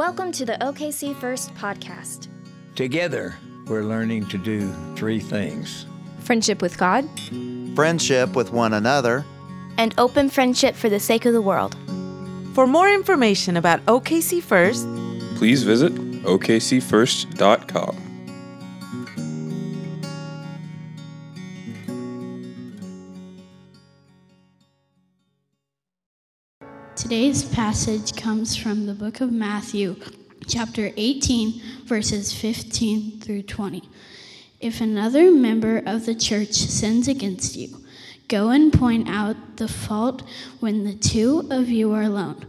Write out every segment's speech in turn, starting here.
Welcome to the OKC First podcast. Together, we're learning to do three things friendship with God, friendship with one another, and open friendship for the sake of the world. For more information about OKC First, please visit okcfirst.com. Today's passage comes from the book of Matthew, chapter 18, verses 15 through 20. If another member of the church sins against you, go and point out the fault when the two of you are alone.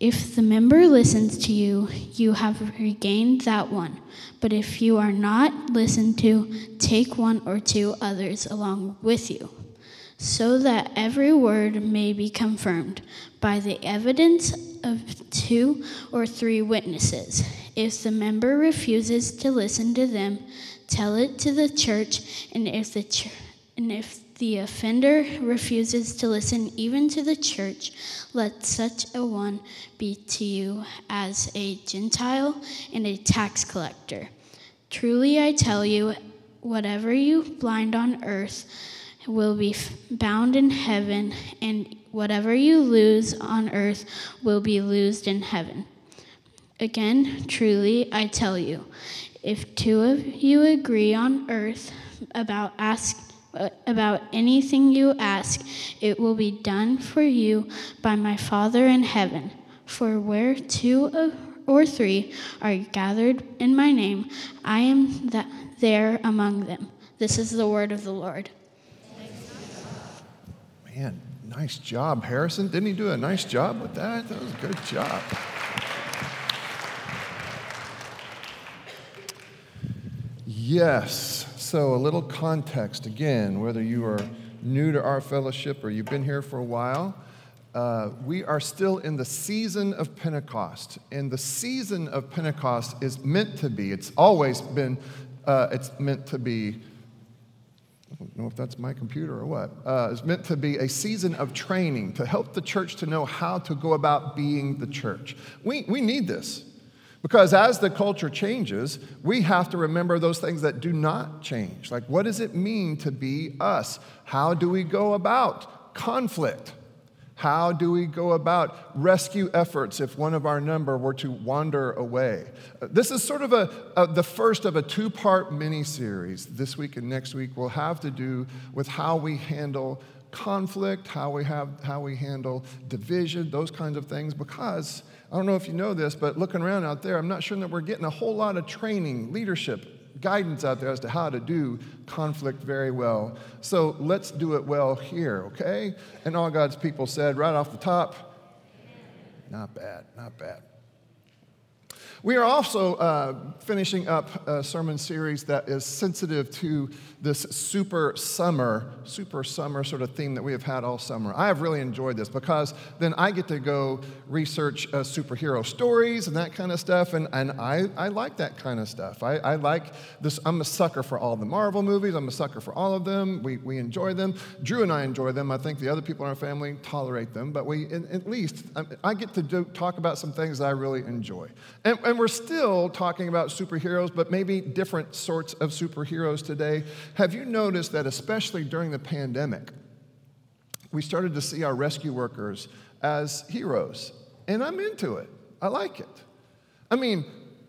If the member listens to you, you have regained that one. But if you are not listened to, take one or two others along with you so that every word may be confirmed by the evidence of two or three witnesses. If the member refuses to listen to them, tell it to the church, and if the ch- and if the offender refuses to listen even to the church, let such a one be to you as a Gentile and a tax collector. Truly I tell you, whatever you bind on earth will be bound in heaven, and whatever you lose on earth will be loosed in heaven. Again, truly, I tell you, if two of you agree on earth about ask about anything you ask, it will be done for you by my Father in heaven. For where two or three are gathered in my name, I am that there among them. This is the word of the Lord. Man, nice job, Harrison. Didn't he do a nice job with that? That was a good job. Yes, so a little context again, whether you are new to our fellowship or you've been here for a while. Uh, we are still in the season of Pentecost, and the season of Pentecost is meant to be. It's always been. Uh, it's meant to be don't know if that's my computer or what, uh, meant to be a season of training to help the church to know how to go about being the church. We, we need this because as the culture changes, we have to remember those things that do not change. Like, what does it mean to be us? How do we go about conflict? How do we go about rescue efforts if one of our number were to wander away? Uh, this is sort of a, a the first of a two part mini series. This week and next week will have to do with how we handle conflict, how we, have, how we handle division, those kinds of things. Because I don't know if you know this, but looking around out there, I'm not sure that we're getting a whole lot of training, leadership guidance out there as to how to do conflict very well. So let's do it well here, okay? And all God's people said right off the top, not bad, not bad. We are also uh, finishing up a sermon series that is sensitive to this super summer, super summer sort of theme that we have had all summer. I have really enjoyed this because then I get to go research uh, superhero stories and that kind of stuff, and, and I, I like that kind of stuff. I, I like this, I'm a sucker for all the Marvel movies, I'm a sucker for all of them. We, we enjoy them. Drew and I enjoy them. I think the other people in our family tolerate them, but we, at least, I get to do, talk about some things that I really enjoy. And, and we're still talking about superheroes, but maybe different sorts of superheroes today. Have you noticed that, especially during the pandemic, we started to see our rescue workers as heroes? And I'm into it. I like it. I mean,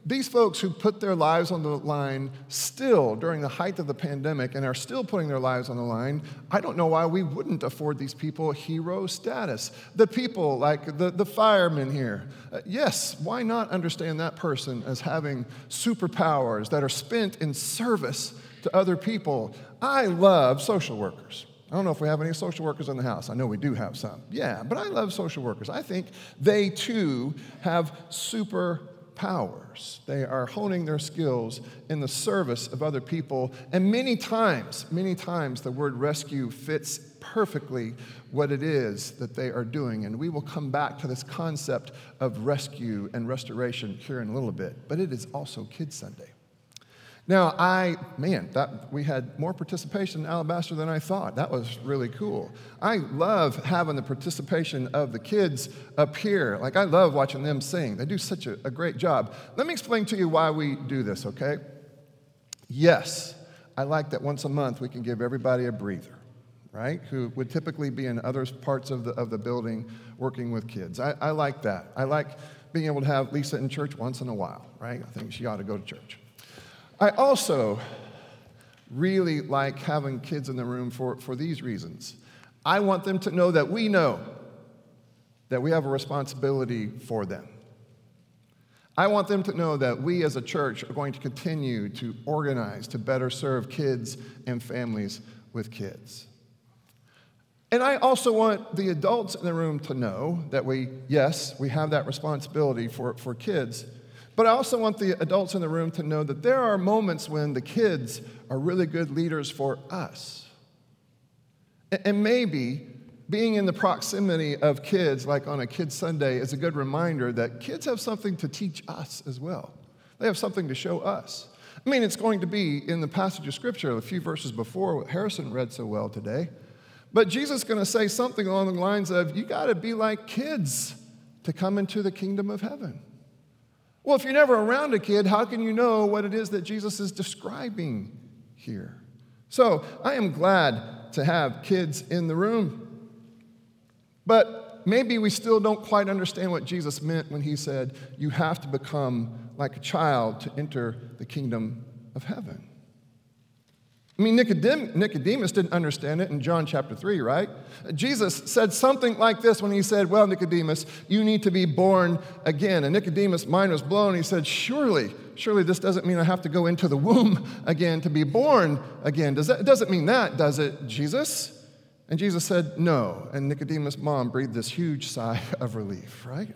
these folks who put their lives on the line still during the height of the pandemic and are still putting their lives on the line, I don't know why we wouldn't afford these people hero status. The people, like the, the firemen here, uh, yes, why not understand that person as having superpowers that are spent in service to other people? I love social workers. I don't know if we have any social workers in the house. I know we do have some. Yeah, but I love social workers. I think they too have super powers. They are honing their skills in the service of other people. And many times, many times, the word rescue fits perfectly what it is that they are doing. And we will come back to this concept of rescue and restoration here in a little bit. But it is also Kids Sunday. Now, I, man, that, we had more participation in Alabaster than I thought. That was really cool. I love having the participation of the kids up here. Like, I love watching them sing. They do such a, a great job. Let me explain to you why we do this, okay? Yes, I like that once a month we can give everybody a breather, right? Who would typically be in other parts of the, of the building working with kids. I, I like that. I like being able to have Lisa in church once in a while, right? I think she ought to go to church. I also really like having kids in the room for, for these reasons. I want them to know that we know that we have a responsibility for them. I want them to know that we as a church are going to continue to organize to better serve kids and families with kids. And I also want the adults in the room to know that we, yes, we have that responsibility for, for kids, but I also want the adults in the room to know that there are moments when the kids are really good leaders for us. And maybe being in the proximity of kids, like on a Kids Sunday, is a good reminder that kids have something to teach us as well. They have something to show us. I mean, it's going to be in the passage of Scripture, a few verses before, what Harrison read so well today. But Jesus is going to say something along the lines of, You got to be like kids to come into the kingdom of heaven. Well, if you're never around a kid, how can you know what it is that Jesus is describing here? So I am glad to have kids in the room. But maybe we still don't quite understand what Jesus meant when he said, You have to become like a child to enter the kingdom of heaven. I mean, Nicodemus didn't understand it in John chapter 3, right? Jesus said something like this when he said, Well, Nicodemus, you need to be born again. And Nicodemus' mind was blown. He said, Surely, surely this doesn't mean I have to go into the womb again to be born again. Does that, it doesn't mean that, does it, Jesus? And Jesus said, No. And Nicodemus' mom breathed this huge sigh of relief, right?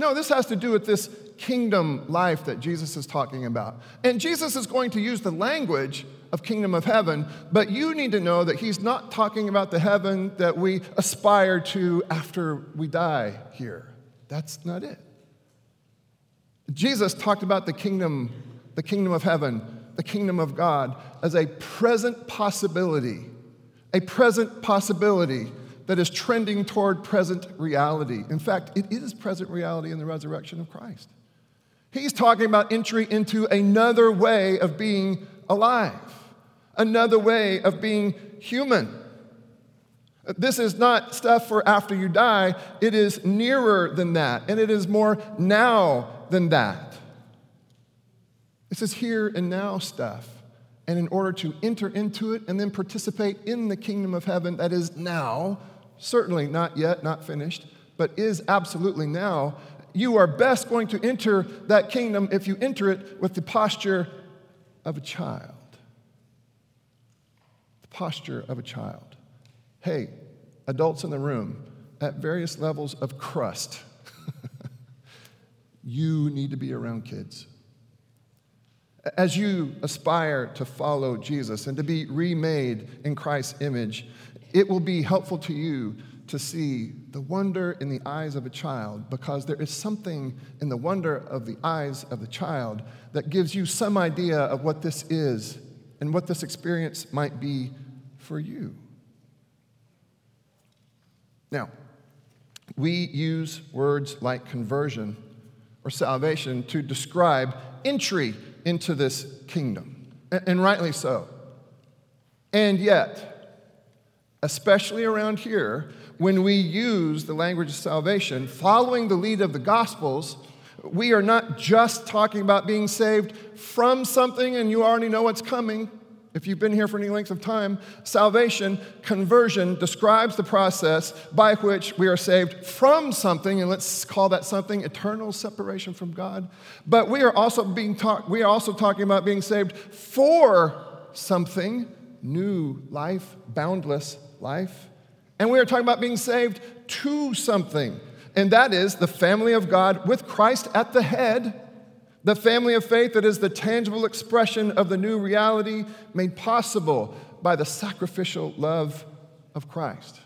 No, this has to do with this kingdom life that Jesus is talking about. And Jesus is going to use the language of kingdom of heaven, but you need to know that he's not talking about the heaven that we aspire to after we die here. That's not it. Jesus talked about the kingdom, the kingdom of heaven, the kingdom of God as a present possibility, a present possibility that is trending toward present reality. In fact, it is present reality in the resurrection of Christ. He's talking about entry into another way of being alive, another way of being human. This is not stuff for after you die, it is nearer than that, and it is more now than that. This is here and now stuff. And in order to enter into it and then participate in the kingdom of heaven that is now, certainly not yet, not finished, but is absolutely now, you are best going to enter that kingdom if you enter it with the posture of a child. The posture of a child. Hey, adults in the room, at various levels of crust, you need to be around kids. As you aspire to follow Jesus and to be remade in Christ's image, it will be helpful to you to see the wonder in the eyes of a child because there is something in the wonder of the eyes of the child that gives you some idea of what this is and what this experience might be for you. Now, we use words like conversion or salvation to describe entry into this kingdom, and rightly so. And yet, especially around here, when we use the language of salvation, following the lead of the Gospels, we are not just talking about being saved from something, and you already know what's coming. If you've been here for any length of time, salvation, conversion describes the process by which we are saved from something, and let's call that something eternal separation from God. But we are also being talk, we are also talking about being saved for something, new life, boundless life. And we are talking about being saved to something, and that is the family of God with Christ at the head, the family of faith that is the tangible expression of the new reality made possible by the sacrificial love of Christ.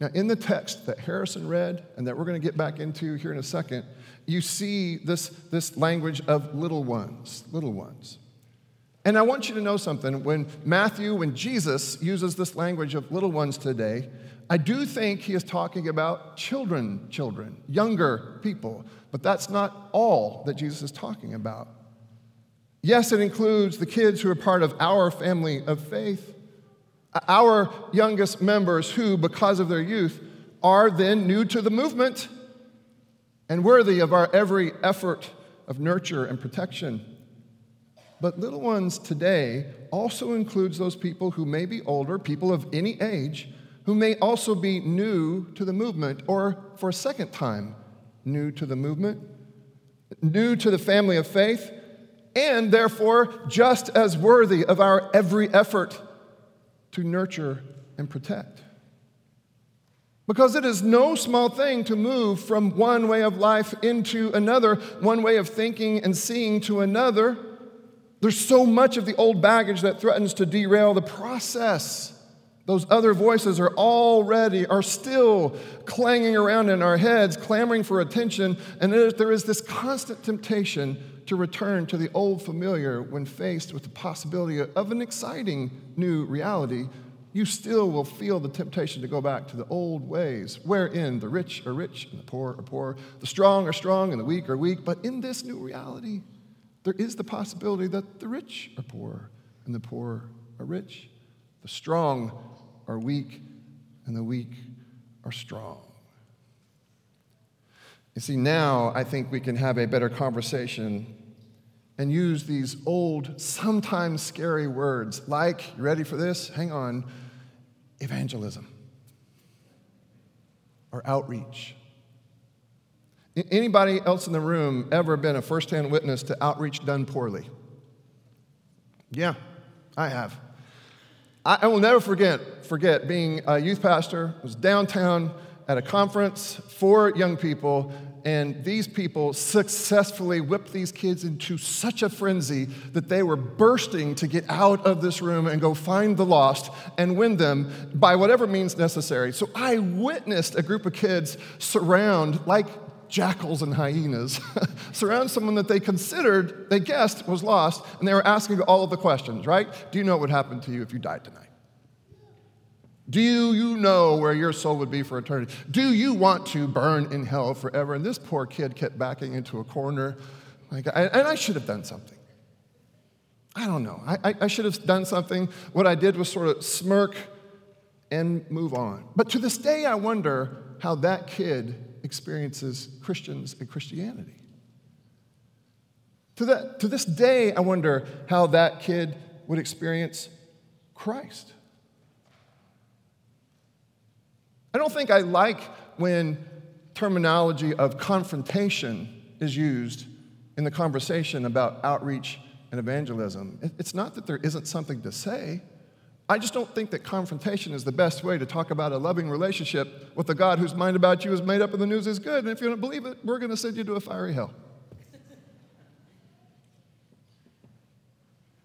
Now, in the text that Harrison read and that we're going to get back into here in a second, you see this, this language of little ones, little ones. And I want you to know something. When Matthew, when Jesus uses this language of little ones today, I do think he is talking about children, children, younger people, but that's not all that Jesus is talking about. Yes, it includes the kids who are part of our family of faith, our youngest members who, because of their youth, are then new to the movement and worthy of our every effort of nurture and protection. But little ones today also includes those people who may be older, people of any age, who may also be new to the movement or for a second time new to the movement, new to the family of faith, and therefore just as worthy of our every effort to nurture and protect. Because it is no small thing to move from one way of life into another, one way of thinking and seeing to another. There's so much of the old baggage that threatens to derail the process. Those other voices are already, are still clanging around in our heads, clamoring for attention, and there is this constant temptation to return to the old familiar when faced with the possibility of an exciting new reality. You still will feel the temptation to go back to the old ways, wherein the rich are rich and the poor are poor, the strong are strong and the weak are weak. But in this new reality, there is the possibility that the rich are poor and the poor are rich. The strong are weak and the weak are strong. You see, now I think we can have a better conversation and use these old, sometimes scary words like, you ready for this? Hang on, evangelism or outreach Anybody else in the room ever been a firsthand witness to outreach done poorly? Yeah, I have. I, I will never forget, forget being a youth pastor, was downtown at a conference for young people, and these people successfully whipped these kids into such a frenzy that they were bursting to get out of this room and go find the lost and win them by whatever means necessary. So I witnessed a group of kids surround, like jackals and hyenas surround someone that they considered, they guessed was lost, and they were asking all of the questions, right? Do you know what would happen to you if you died tonight? Do you know where your soul would be for eternity? Do you want to burn in hell forever? And this poor kid kept backing into a corner. Like, and I should have done something. I don't know. I, I should have done something. What I did was sort of smirk and move on. But to this day, I wonder how that kid experiences Christians and Christianity. To, that, to this day, I wonder how that kid would experience Christ. I don't think I like when terminology of confrontation is used in the conversation about outreach and evangelism. It's not that there isn't something to say, I just don't think that confrontation is the best way to talk about a loving relationship with a God whose mind about you is made up and the news is good. And if you don't believe it, we're going to send you to a fiery hell.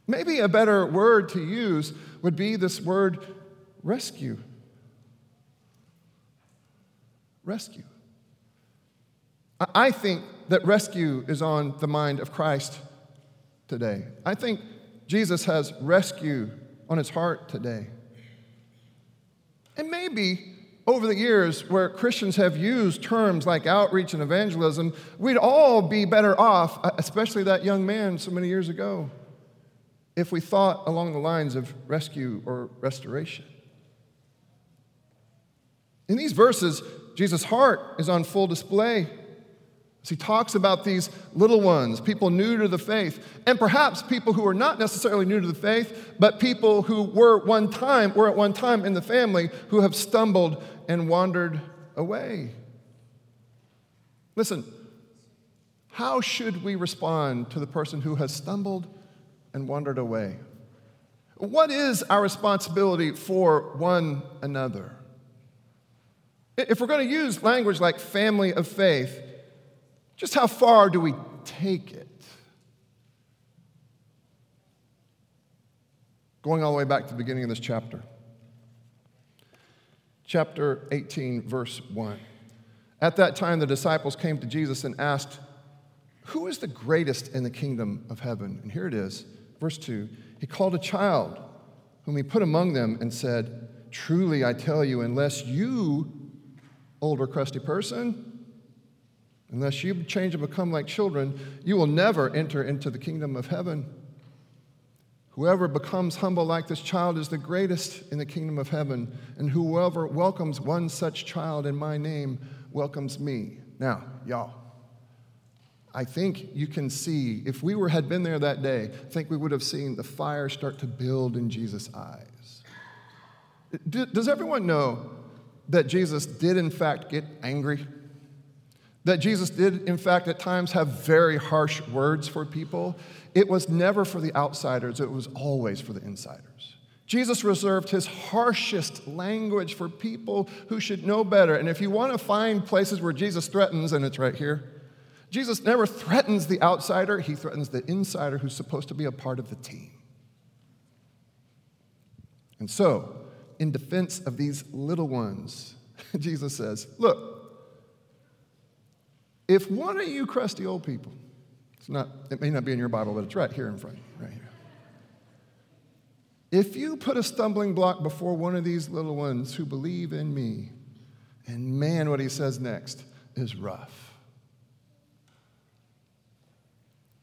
Maybe a better word to use would be this word rescue. Rescue. I think that rescue is on the mind of Christ today. I think Jesus has rescue on his heart today. And maybe over the years, where Christians have used terms like outreach and evangelism, we'd all be better off, uh, especially that young man so many years ago, if we thought along the lines of rescue or restoration. In these verses, Jesus' heart is on full display. So he talks about these little ones, people new to the faith, and perhaps people who are not necessarily new to the faith, but people who were one time, were at one time in the family who have stumbled and wandered away. Listen, how should we respond to the person who has stumbled and wandered away? What is our responsibility for one another? If we're going to use language like family of faith, just how far do we take it? Going all the way back to the beginning of this chapter. chapter 18, verse 1. At that time, the disciples came to Jesus and asked, Who is the greatest in the kingdom of heaven? And here it is, verse 2. He called a child whom he put among them and said, Truly I tell you, unless you, older, crusty person, unless you change and become like children, you will never enter into the kingdom of heaven. Whoever becomes humble like this child is the greatest in the kingdom of heaven, and whoever welcomes one such child in my name welcomes me. Now, y'all, I think you can see, if we were, had been there that day, I think we would have seen the fire start to build in Jesus' eyes. Does everyone know that Jesus did, in fact, get angry? That Jesus did, in fact, at times have very harsh words for people? It was never for the outsiders, it was always for the insiders. Jesus reserved his harshest language for people who should know better. And if you want to find places where Jesus threatens, and it's right here, Jesus never threatens the outsider, he threatens the insider who's supposed to be a part of the team. And so, in defense of these little ones, Jesus says, Look, if one of you crusty old people it's not, it may not be in your Bible, but it's right here in front, right here. If you put a stumbling block before one of these little ones who believe in me, and man, what he says next is rough.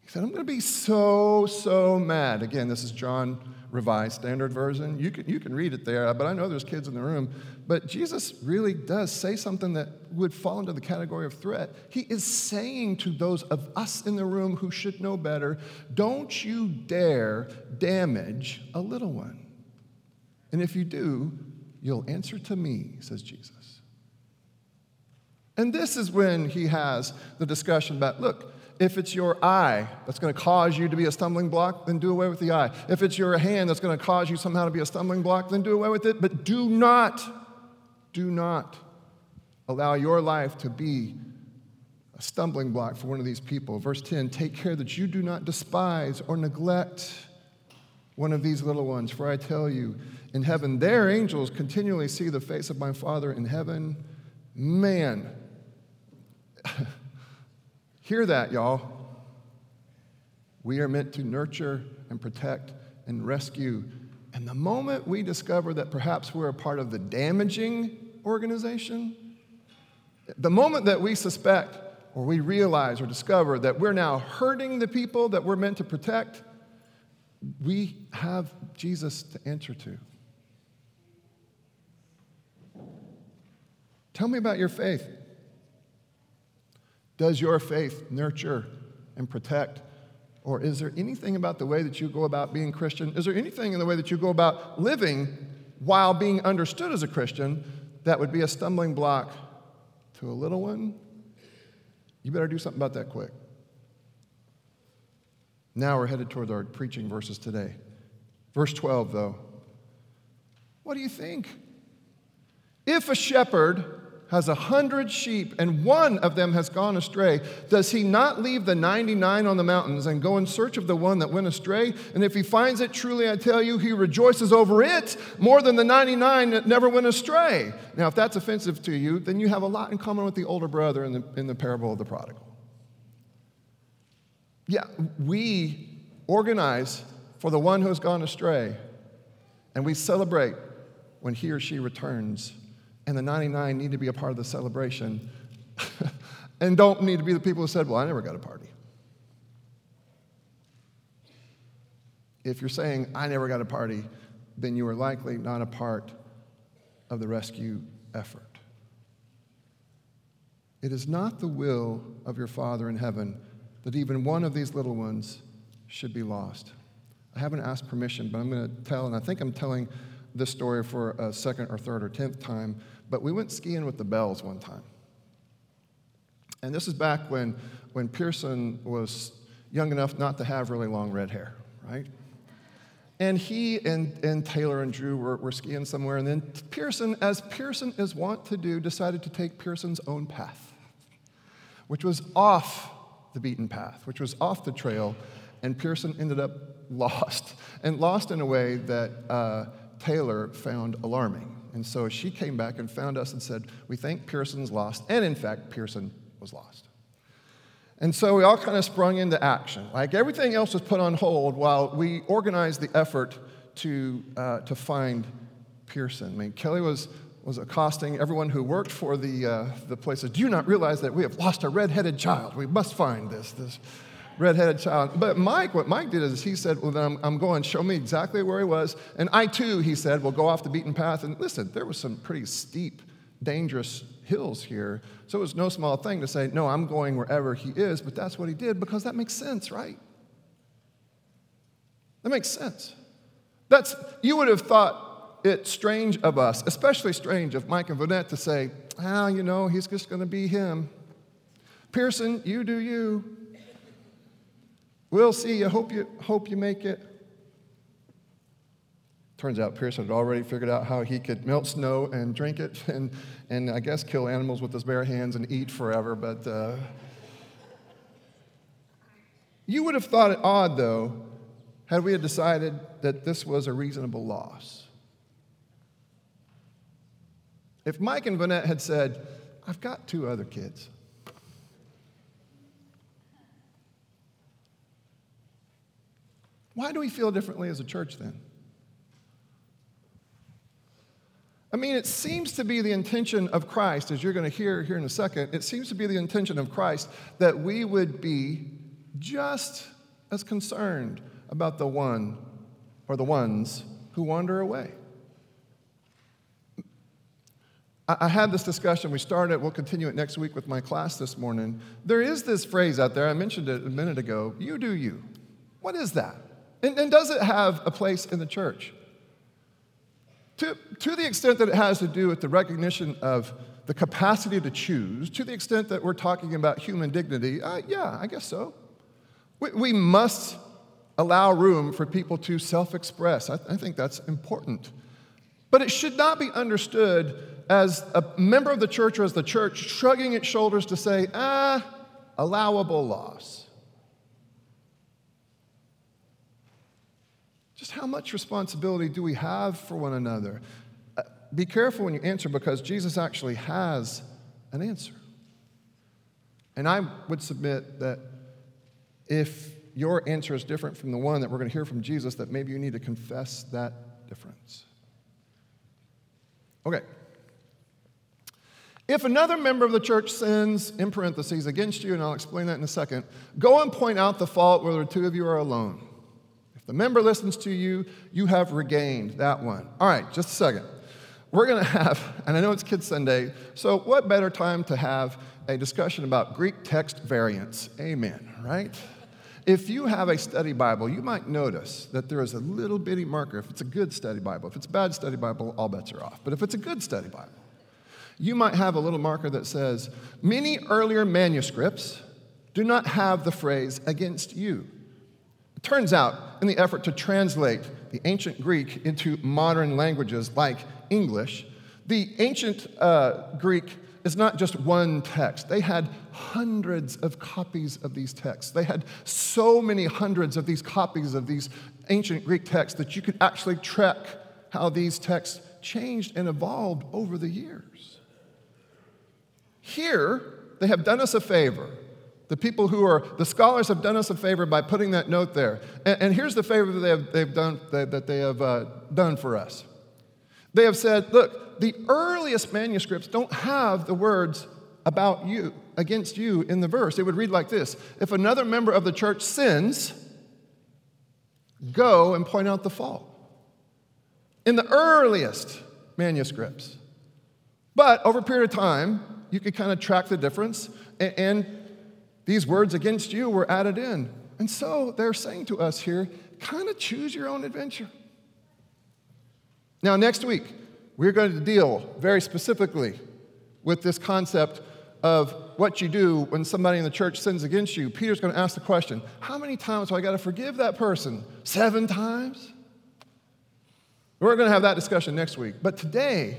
He said, I'm going to be so, so mad. Again, this is John Revised Standard Version. You can, you can read it there, but I know there's kids in the room. But Jesus really does say something that would fall into the category of threat. He is saying to those of us in the room who should know better, don't you dare damage a little one. And if you do, you'll answer to me, says Jesus. And this is when he has the discussion about look, if it's your eye that's going to cause you to be a stumbling block, then do away with the eye. If it's your hand that's going to cause you somehow to be a stumbling block, then do away with it. But do not, do not allow your life to be a stumbling block for one of these people. Verse 10 Take care that you do not despise or neglect one of these little ones, for I tell you, in heaven, their angels continually see the face of my Father in heaven. Man, Hear that, y'all. We are meant to nurture and protect and rescue. And the moment we discover that perhaps we're a part of the damaging organization, the moment that we suspect or we realize or discover that we're now hurting the people that we're meant to protect, we have Jesus to answer to. Tell me about your faith. Does your faith nurture and protect? Or is there anything about the way that you go about being Christian? Is there anything in the way that you go about living while being understood as a Christian that would be a stumbling block to a little one? You better do something about that quick. Now we're headed toward our preaching verses today. Verse 12, though. What do you think? If a shepherd has a hundred sheep and one of them has gone astray, does he not leave the 99 on the mountains and go in search of the one that went astray? And if he finds it, truly I tell you, he rejoices over it more than the 99 that never went astray. Now, if that's offensive to you, then you have a lot in common with the older brother in the, in the parable of the prodigal. Yeah, we organize for the one who has gone astray, and we celebrate when he or she returns and the 99 need to be a part of the celebration and don't need to be the people who said, Well, I never got a party. If you're saying, I never got a party, then you are likely not a part of the rescue effort. It is not the will of your Father in heaven that even one of these little ones should be lost. I haven't asked permission, but I'm going to tell, and I think I'm telling this story for a second or third or tenth time, but we went skiing with the Bells one time. And this is back when, when Pearson was young enough not to have really long red hair, right? And he and, and Taylor and Drew were, were skiing somewhere, and then Pearson, as Pearson is wont to do, decided to take Pearson's own path, which was off the beaten path, which was off the trail, and Pearson ended up lost, and lost in a way that uh, Taylor found alarming. And so she came back and found us and said, We think Pearson's lost. And in fact, Pearson was lost. And so we all kind of sprung into action. Like everything else was put on hold while we organized the effort to, uh, to find Pearson. I mean, Kelly was, was accosting everyone who worked for the, uh, the places. Do you not realize that we have lost a red-headed child? We must find this, this red-headed child. But Mike, what Mike did is he said, well, then I'm, I'm going, show me exactly where he was. And I too, he said, will go off the beaten path. And listen, there was some pretty steep, dangerous hills here. So it was no small thing to say, no, I'm going wherever he is. But that's what he did because that makes sense, right? That makes sense. That's, you would have thought it strange of us, especially strange of Mike and Vanette to say, ah, you know, he's just going to be him. Pearson, you do you. We'll see. I hope you, hope you make it. Turns out Pearson had already figured out how he could melt snow and drink it and, and I guess kill animals with his bare hands and eat forever. But uh, you would have thought it odd, though, had we had decided that this was a reasonable loss. If Mike and Vanette had said, I've got two other kids. Why do we feel differently as a church then? I mean, it seems to be the intention of Christ, as you're going to hear here in a second, it seems to be the intention of Christ that we would be just as concerned about the one or the ones who wander away. I had this discussion. We started, we'll continue it next week with my class this morning. There is this phrase out there, I mentioned it a minute ago you do you. What is that? And, and does it have a place in the church? To, to the extent that it has to do with the recognition of the capacity to choose, to the extent that we're talking about human dignity, uh, yeah, I guess so. We, we must allow room for people to self express. I, I think that's important. But it should not be understood as a member of the church or as the church shrugging its shoulders to say, ah, allowable loss. Just how much responsibility do we have for one another? Uh, be careful when you answer because Jesus actually has an answer. And I would submit that if your answer is different from the one that we're going to hear from Jesus, that maybe you need to confess that difference. Okay. If another member of the church sins, in parentheses, against you, and I'll explain that in a second, go and point out the fault where the two of you are alone. If the member listens to you, you have regained that one. All right, just a second. We're going to have, and I know it's Kids Sunday, so what better time to have a discussion about Greek text variants? Amen, right? If you have a study Bible, you might notice that there is a little bitty marker. If it's a good study Bible, if it's a bad study Bible, all bets are off. But if it's a good study Bible, you might have a little marker that says, Many earlier manuscripts do not have the phrase against you. It turns out, in the effort to translate the ancient Greek into modern languages like English, the ancient uh, Greek is not just one text. They had hundreds of copies of these texts. They had so many hundreds of these copies of these ancient Greek texts that you could actually track how these texts changed and evolved over the years. Here, they have done us a favor. The people who are, the scholars have done us a favor by putting that note there. And, and here's the favor that they have, they've done, that they have uh, done for us. They have said, look, the earliest manuscripts don't have the words about you, against you in the verse. It would read like this If another member of the church sins, go and point out the fault. In the earliest manuscripts. But over a period of time, you could kind of track the difference, and, and these words against you were added in. And so they're saying to us here kind of choose your own adventure. Now, next week, we're going to deal very specifically with this concept of what you do when somebody in the church sins against you. Peter's going to ask the question How many times do I got to forgive that person? Seven times? We're going to have that discussion next week. But today,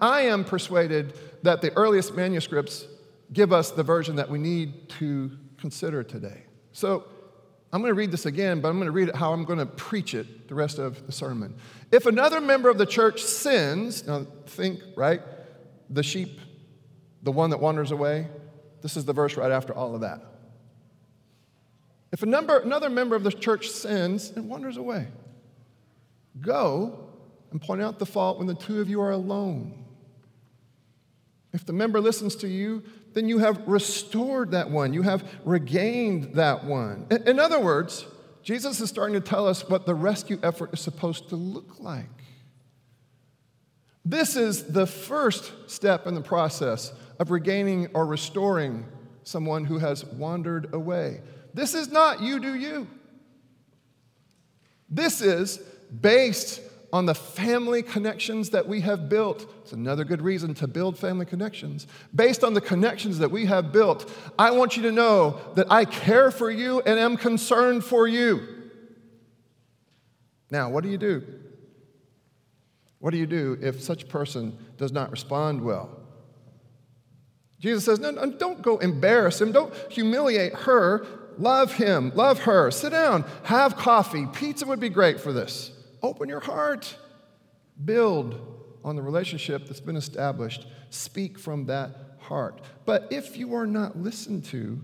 I am persuaded that the earliest manuscripts give us the version that we need to consider today. So I'm going to read this again, but I'm going to read it how I'm going to preach it the rest of the sermon. If another member of the church sins, now think, right? The sheep, the one that wanders away. This is the verse right after all of that. If a number, another member of the church sins and wanders away, go and point out the fault when the two of you are alone. If the member listens to you, then you have restored that one. You have regained that one. In other words, Jesus is starting to tell us what the rescue effort is supposed to look like. This is the first step in the process of regaining or restoring someone who has wandered away. This is not you do you. This is based on the family connections that we have built. It's another good reason to build family connections. Based on the connections that we have built, I want you to know that I care for you and am concerned for you. Now, what do you do? What do you do if such person does not respond well? Jesus says, no, no, don't go embarrass him. Don't humiliate her. Love him. Love her. Sit down. Have coffee. Pizza would be great for this. Open your heart. Build on the relationship that's been established. Speak from that heart. But if you are not listened to,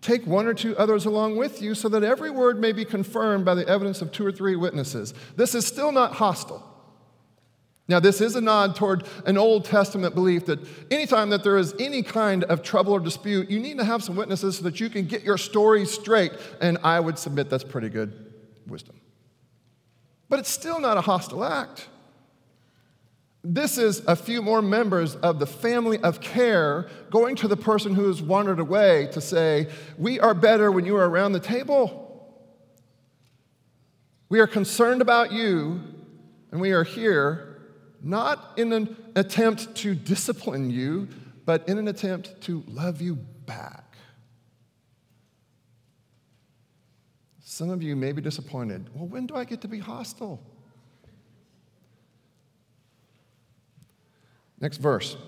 take one or two others along with you so that every word may be confirmed by the evidence of two or three witnesses. This is still not hostile. Now, this is a nod toward an Old Testament belief that anytime that there is any kind of trouble or dispute, you need to have some witnesses so that you can get your story straight. And I would submit that's pretty good wisdom. But it's still not a hostile act. This is a few more members of the family of care going to the person who has wandered away to say, We are better when you are around the table. We are concerned about you, and we are here not in an attempt to discipline you, but in an attempt to love you back. Some of you may be disappointed. Well, when do I get to be hostile? Next verse.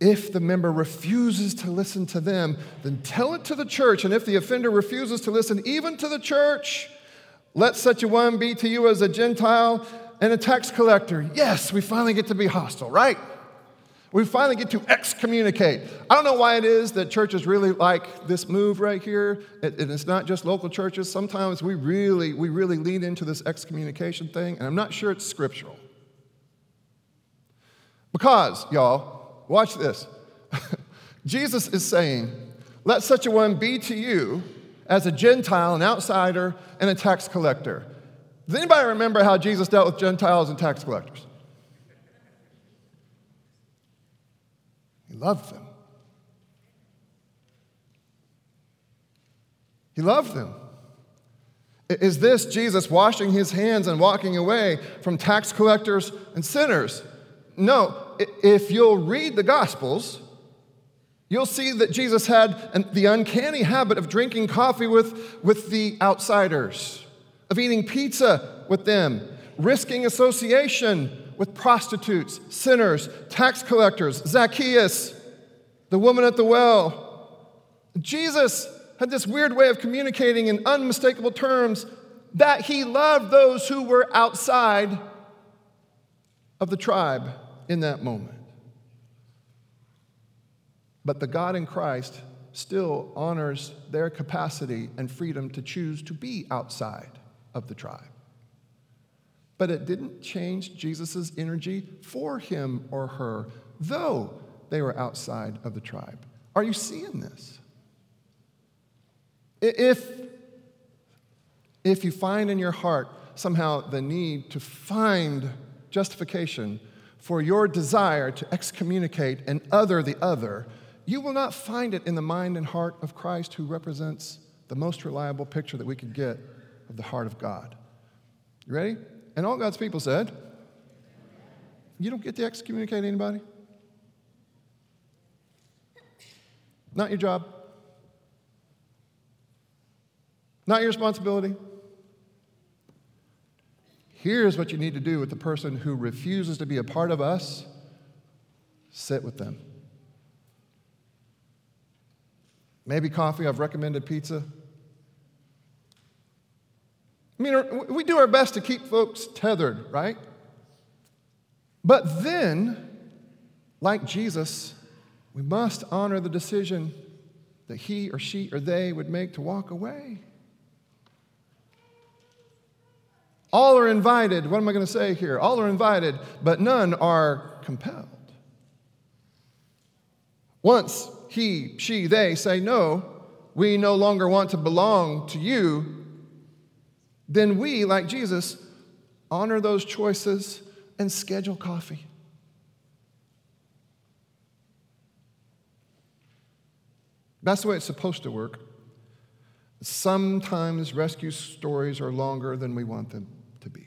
If the member refuses to listen to them, then tell it to the church. And if the offender refuses to listen even to the church, let such a one be to you as a Gentile and a tax collector. Yes, we finally get to be hostile, right? we finally get to excommunicate. I don't know why it is that churches really like this move right here. It, and it's not just local churches. Sometimes we really, we really lean into this excommunication thing, and I'm not sure it's scriptural. Because, y'all, watch this. Jesus is saying, Let such a one be to you as a Gentile, an outsider, and a tax collector. Does anybody remember how Jesus dealt with Gentiles and tax collectors? He loved them. He loved them. Is this Jesus washing his hands and walking away from tax collectors and sinners? No. If you'll read the Gospels, you'll see that Jesus had the uncanny habit of drinking coffee with, with the outsiders, of eating pizza with them, risking association with prostitutes, sinners, tax collectors, Zacchaeus, the woman at the well. Jesus had this weird way of communicating in unmistakable terms that he loved those who were outside of the tribe in that moment. But the God in Christ still honors their capacity and freedom to choose to be outside of the tribe. But it didn't change Jesus' energy for him or her, though they were outside of the tribe. Are you seeing this? If, if you find in your heart somehow the need to find justification for your desire to excommunicate and other the other, you will not find it in the mind and heart of Christ, who represents the most reliable picture that we could get of the heart of God. You ready? And all God's people said, You don't get to excommunicate anybody. Not your job. Not your responsibility. Here's what you need to do with the person who refuses to be a part of us sit with them. Maybe coffee, I've recommended pizza. I mean, we do our best to keep folks tethered, right? But then, like Jesus, we must honor the decision that he or she or they would make to walk away. All are invited. What am I going to say here? All are invited, but none are compelled. Once he, she, they say, No, we no longer want to belong to you, then we, like Jesus, honor those choices and schedule coffee. That's the way it's supposed to work. Sometimes rescue stories are longer than we want them to be.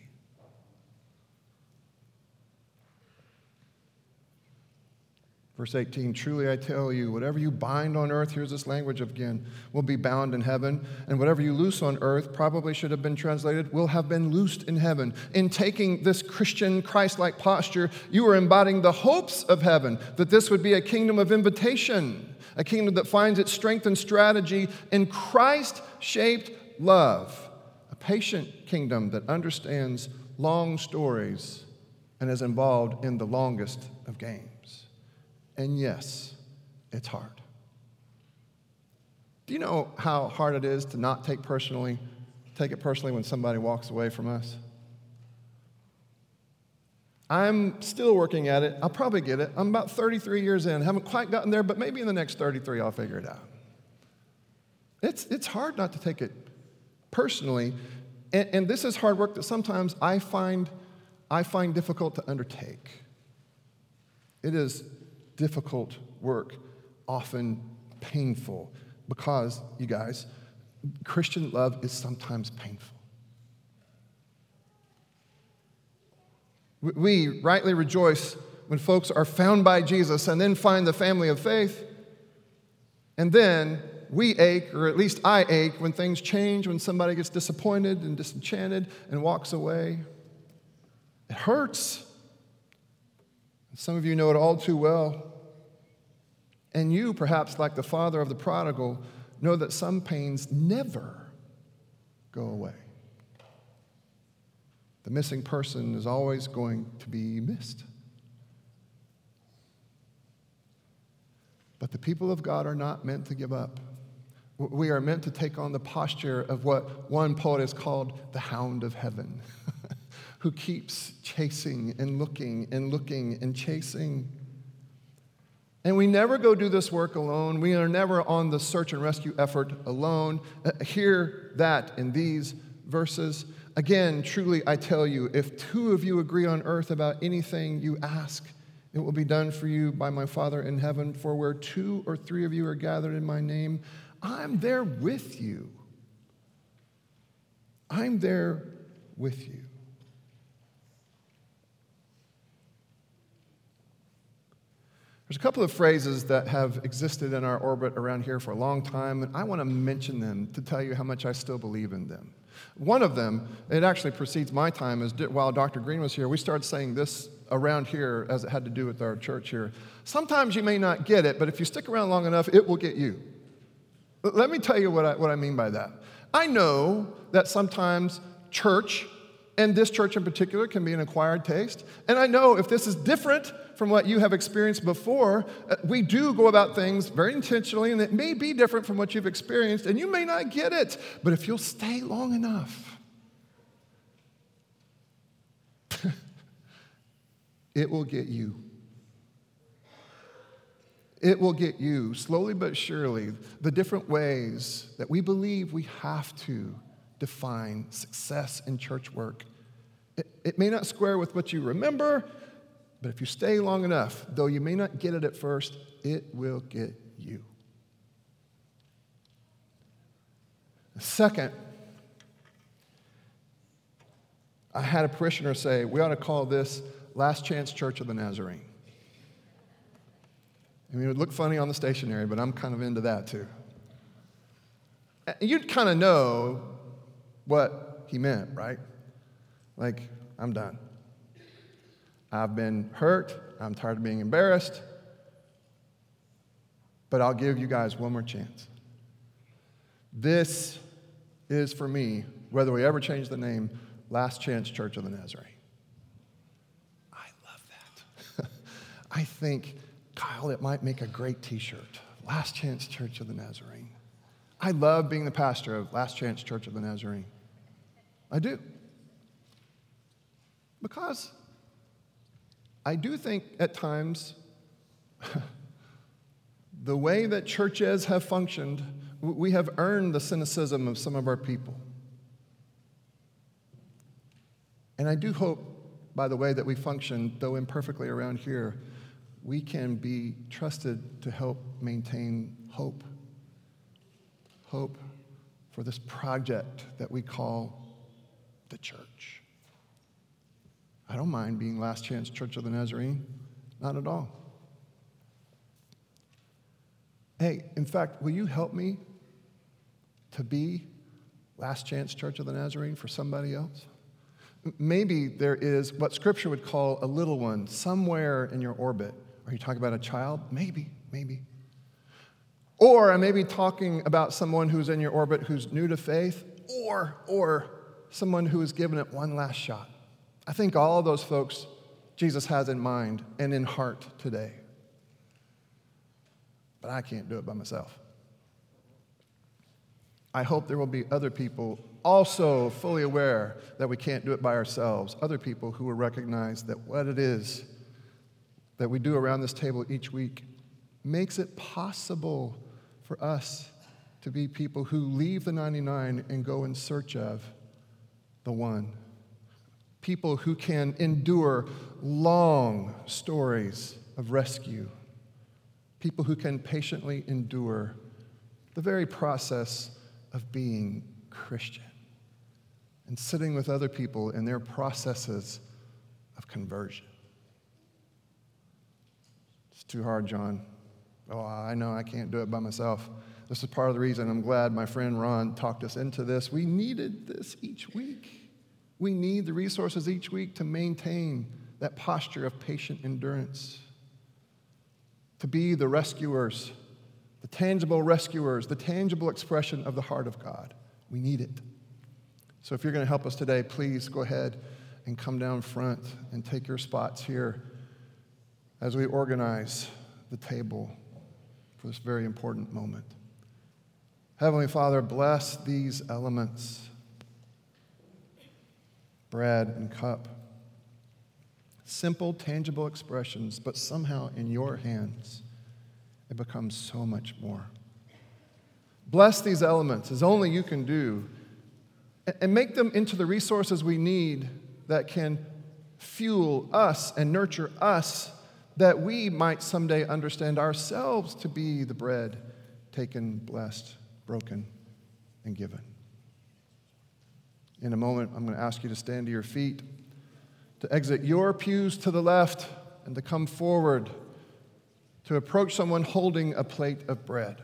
Verse 18, truly I tell you, whatever you bind on earth, here's this language again, will be bound in heaven. And whatever you loose on earth, probably should have been translated, will have been loosed in heaven. In taking this Christian, Christ like posture, you are embodying the hopes of heaven, that this would be a kingdom of invitation, a kingdom that finds its strength and strategy in Christ shaped love, a patient kingdom that understands long stories and is involved in the longest of games. And yes, it's hard. Do you know how hard it is to not take personally, take it personally when somebody walks away from us? I'm still working at it. I'll probably get it. I'm about 33 years in. Haven't quite gotten there, but maybe in the next 33 I'll figure it out. It's, it's hard not to take it personally. And, and this is hard work that sometimes I find, I find difficult to undertake. It is difficult work, often painful, because, you guys, Christian love is sometimes painful. We rightly rejoice when folks are found by Jesus and then find the family of faith. And then we ache, or at least I ache, when things change, when somebody gets disappointed and disenchanted and walks away. It hurts. Some of you know it all too well. And you, perhaps like the father of the prodigal, know that some pains never go away. The missing person is always going to be missed. But the people of God are not meant to give up. We are meant to take on the posture of what one poet has called the hound of heaven. who keeps chasing and looking and looking and chasing. And we never go do this work alone. We are never on the search and rescue effort alone. Uh, hear that in these verses. Again, truly, I tell you, if two of you agree on earth about anything you ask, it will be done for you by my Father in heaven. For where two or three of you are gathered in my name, I'm there with you. I'm there with you. There's a couple of phrases that have existed in our orbit around here for a long time, and I want to mention them to tell you how much I still believe in them. One of them, it actually precedes my time, is while Dr. Green was here, we started saying this around here as it had to do with our church here. Sometimes you may not get it, but if you stick around long enough, it will get you. Let me tell you what I, what I mean by that. I know that sometimes church, and this church in particular, can be an acquired taste. And I know if this is different from what you have experienced before, uh, we do go about things very intentionally, and it may be different from what you've experienced, and you may not get it. But if you'll stay long enough, it will get you. It will get you, slowly but surely, the different ways that we believe we have to define success in church work. It, it may not square with what you remember, but if you stay long enough, though you may not get it at first, it will get you. Second, I had a parishioner say, we ought to call this Last Chance Church of the Nazarene. I mean, it would look funny on the stationery, but I'm kind of into that too. You'd kind of know what he meant, right? Like, I'm done. I've been hurt. I'm tired of being embarrassed. But I'll give you guys one more chance. This is for me whether we ever change the name, Last Chance Church of the Nazarene. I love that. I think, Kyle, it might make a great t shirt. Last Chance Church of the Nazarene. I love being the pastor of Last Chance Church of the Nazarene. I do. Because I do think at times the way that churches have functioned, we have earned the cynicism of some of our people. And I do hope, by the way that we function, though imperfectly around here, we can be trusted to help maintain hope. Hope for this project that we call the church. I don't mind being Last Chance Church of the Nazarene, not at all. Hey, in fact, will you help me to be Last Chance Church of the Nazarene for somebody else? Maybe there is what Scripture would call a little one somewhere in your orbit. Are you talking about a child? Maybe, maybe. Or I may be talking about someone who's in your orbit who's new to faith, or, or someone who has given it one last shot. I think all those folks Jesus has in mind and in heart today. But I can't do it by myself. I hope there will be other people also fully aware that we can't do it by ourselves, other people who will recognize that what it is that we do around this table each week makes it possible for us to be people who leave the 99 and go in search of the one. People who can endure long stories of rescue. People who can patiently endure the very process of being Christian and sitting with other people in their processes of conversion. It's too hard, John. Oh, I know I can't do it by myself. This is part of the reason I'm glad my friend Ron talked us into this. We needed this each week. We need the resources each week to maintain that posture of patient endurance, to be the rescuers, the tangible rescuers, the tangible expression of the heart of God. We need it. So if you're going to help us today, please go ahead and come down front and take your spots here as we organize the table for this very important moment. Heavenly Father, bless these elements bread and cup. Simple, tangible expressions, but somehow in your hands, it becomes so much more. Bless these elements as only you can do, and make them into the resources we need that can fuel us and nurture us that we might someday understand ourselves to be the bread taken, blessed, broken, and given. In a moment, I'm going to ask you to stand to your feet, to exit your pews to the left, and to come forward to approach someone holding a plate of bread.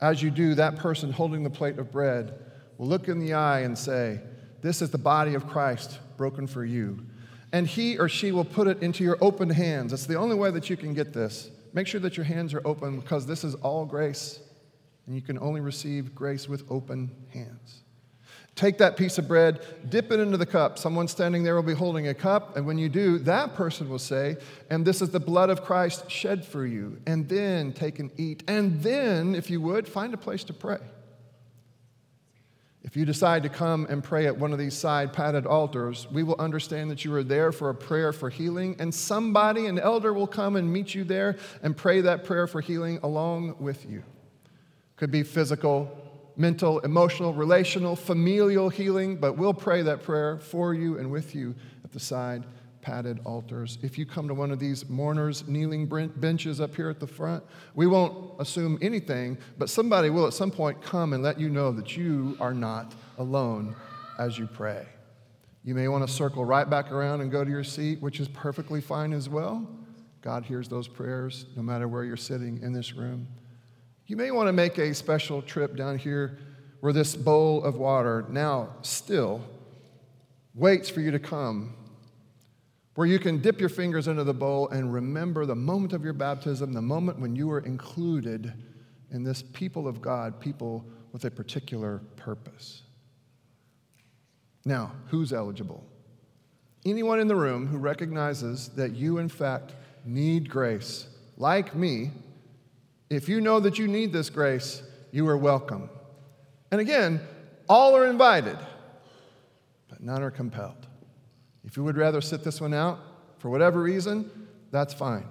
As you do, that person holding the plate of bread will look in the eye and say, This is the body of Christ broken for you and he or she will put it into your open hands. That's the only way that you can get this. Make sure that your hands are open because this is all grace, and you can only receive grace with open hands. Take that piece of bread, dip it into the cup. Someone standing there will be holding a cup, and when you do, that person will say, And this is the blood of Christ shed for you. And then take and eat. And then, if you would, find a place to pray. If you decide to come and pray at one of these side padded altars, we will understand that you are there for a prayer for healing, and somebody, an elder, will come and meet you there and pray that prayer for healing along with you. Could be physical, mental, emotional, relational, familial healing, but we'll pray that prayer for you and with you at the side padded altars. If you come to one of these mourners kneeling benches up here at the front, we won't assume anything, but somebody will at some point come and let you know that you are not alone as you pray. You may want to circle right back around and go to your seat, which is perfectly fine as well. God hears those prayers no matter where you're sitting in this room. You may want to make a special trip down here where this bowl of water now still waits for you to come where you can dip your fingers into the bowl and remember the moment of your baptism, the moment when you were included in this people of God, people with a particular purpose. Now, who's eligible? Anyone in the room who recognizes that you, in fact, need grace, like me, if you know that you need this grace, you are welcome. And again, all are invited, but none are compelled. If you would rather sit this one out for whatever reason, that's fine.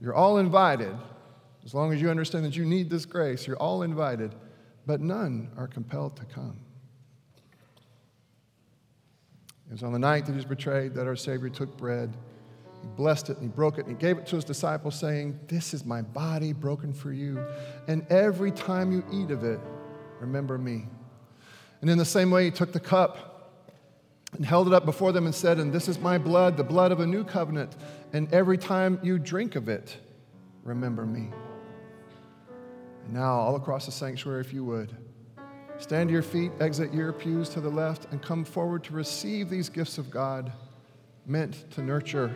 You're all invited. As long as you understand that you need this grace, you're all invited, but none are compelled to come. It was on the night that he was betrayed that our Savior took bread. He blessed it and he broke it and he gave it to his disciples, saying, This is my body broken for you. And every time you eat of it, remember me. And in the same way, he took the cup and held it up before them and said, And this is my blood, the blood of a new covenant. And every time you drink of it, remember me. And now, all across the sanctuary, if you would, stand to your feet, exit your pews to the left, and come forward to receive these gifts of God meant to nurture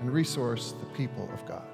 and resource the people of God.